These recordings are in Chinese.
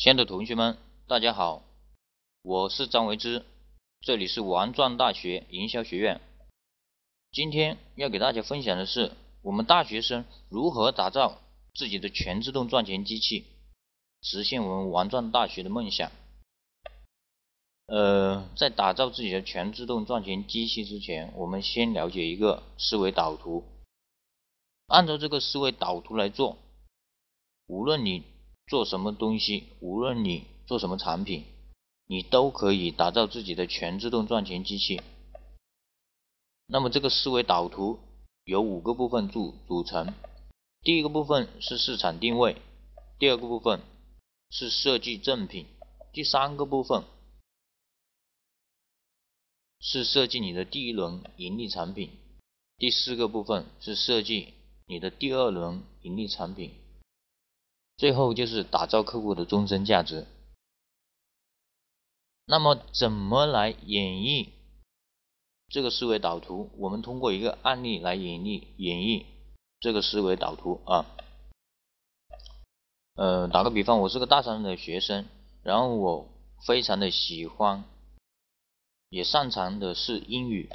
亲爱的同学们，大家好，我是张维之，这里是王庄大学营销学院。今天要给大家分享的是，我们大学生如何打造自己的全自动赚钱机器，实现我们王庄大学的梦想。呃，在打造自己的全自动赚钱机器之前，我们先了解一个思维导图，按照这个思维导图来做，无论你。做什么东西，无论你做什么产品，你都可以打造自己的全自动赚钱机器。那么这个思维导图由五个部分组组成，第一个部分是市场定位，第二个部分是设计正品，第三个部分是设计你的第一轮盈利产品，第四个部分是设计你的第二轮盈利产品。最后就是打造客户的终身价值。那么怎么来演绎这个思维导图？我们通过一个案例来演绎演绎这个思维导图啊。呃，打个比方，我是个大三的学生，然后我非常的喜欢，也擅长的是英语。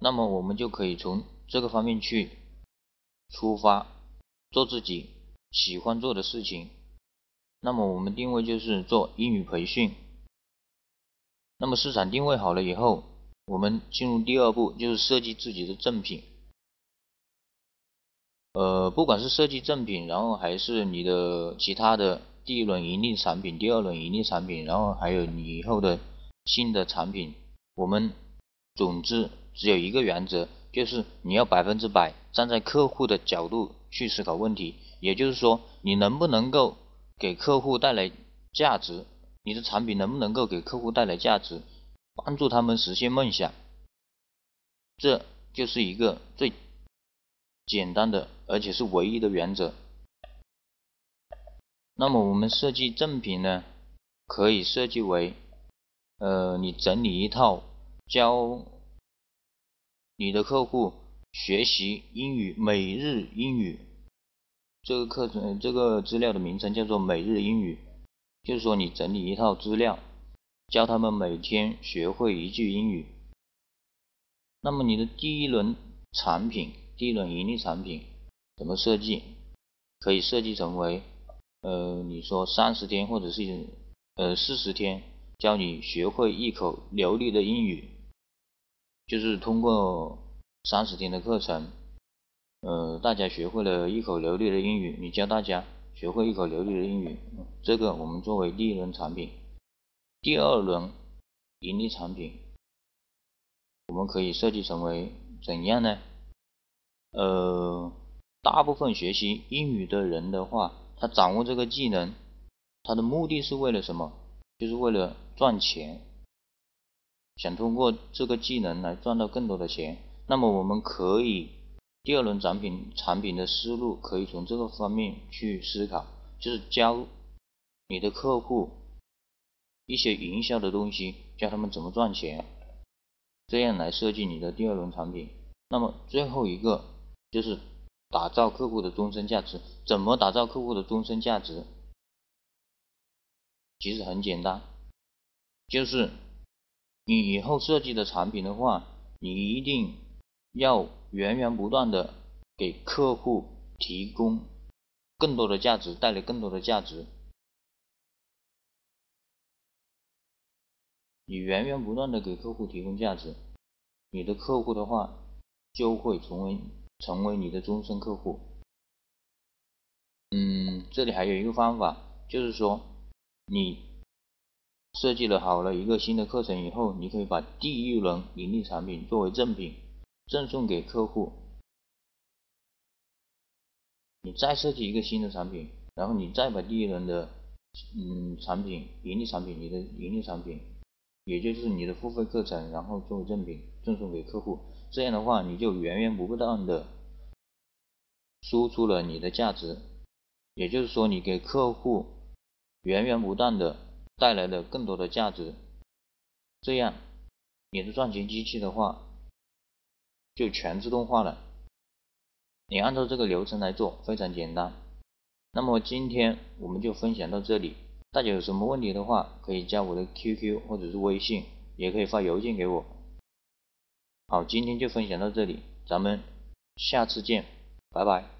那么我们就可以从这个方面去出发，做自己。喜欢做的事情，那么我们定位就是做英语培训。那么市场定位好了以后，我们进入第二步，就是设计自己的正品。呃，不管是设计正品，然后还是你的其他的第一轮盈利产品、第二轮盈利产品，然后还有你以后的新的产品，我们总之只有一个原则，就是你要百分之百站在客户的角度去思考问题。也就是说，你能不能够给客户带来价值？你的产品能不能够给客户带来价值，帮助他们实现梦想？这就是一个最简单的，而且是唯一的原则。那么我们设计赠品呢，可以设计为，呃，你整理一套教你的客户学习英语每日英语。这个课程这个资料的名称叫做每日英语，就是说你整理一套资料，教他们每天学会一句英语。那么你的第一轮产品，第一轮盈利产品怎么设计？可以设计成为，呃，你说三十天或者是呃四十天，教你学会一口流利的英语，就是通过三十天的课程。呃，大家学会了一口流利的英语，你教大家学会一口流利的英语，这个我们作为第一轮产品，第二轮盈利产品，我们可以设计成为怎样呢？呃，大部分学习英语的人的话，他掌握这个技能，他的目的是为了什么？就是为了赚钱，想通过这个技能来赚到更多的钱。那么我们可以。第二轮产品产品的思路可以从这个方面去思考，就是教你的客户一些营销的东西，教他们怎么赚钱，这样来设计你的第二轮产品。那么最后一个就是打造客户的终身价值。怎么打造客户的终身价值？其实很简单，就是你以后设计的产品的话，你一定。要源源不断的给客户提供更多的价值，带来更多的价值。你源源不断的给客户提供价值，你的客户的话就会成为成为你的终身客户。嗯，这里还有一个方法，就是说你设计了好了一个新的课程以后，你可以把第一轮盈利产品作为赠品。赠送给客户，你再设计一个新的产品，然后你再把第一轮的嗯产品盈利产品，你的盈利产品，也就是你的付费课程，然后作为赠品赠送给客户，这样的话你就源源不断的输出了你的价值，也就是说你给客户源源不断的带来了更多的价值，这样你的赚钱机器的话。就全自动化了，你按照这个流程来做，非常简单。那么今天我们就分享到这里。大家有什么问题的话，可以加我的 QQ 或者是微信，也可以发邮件给我。好，今天就分享到这里，咱们下次见，拜拜。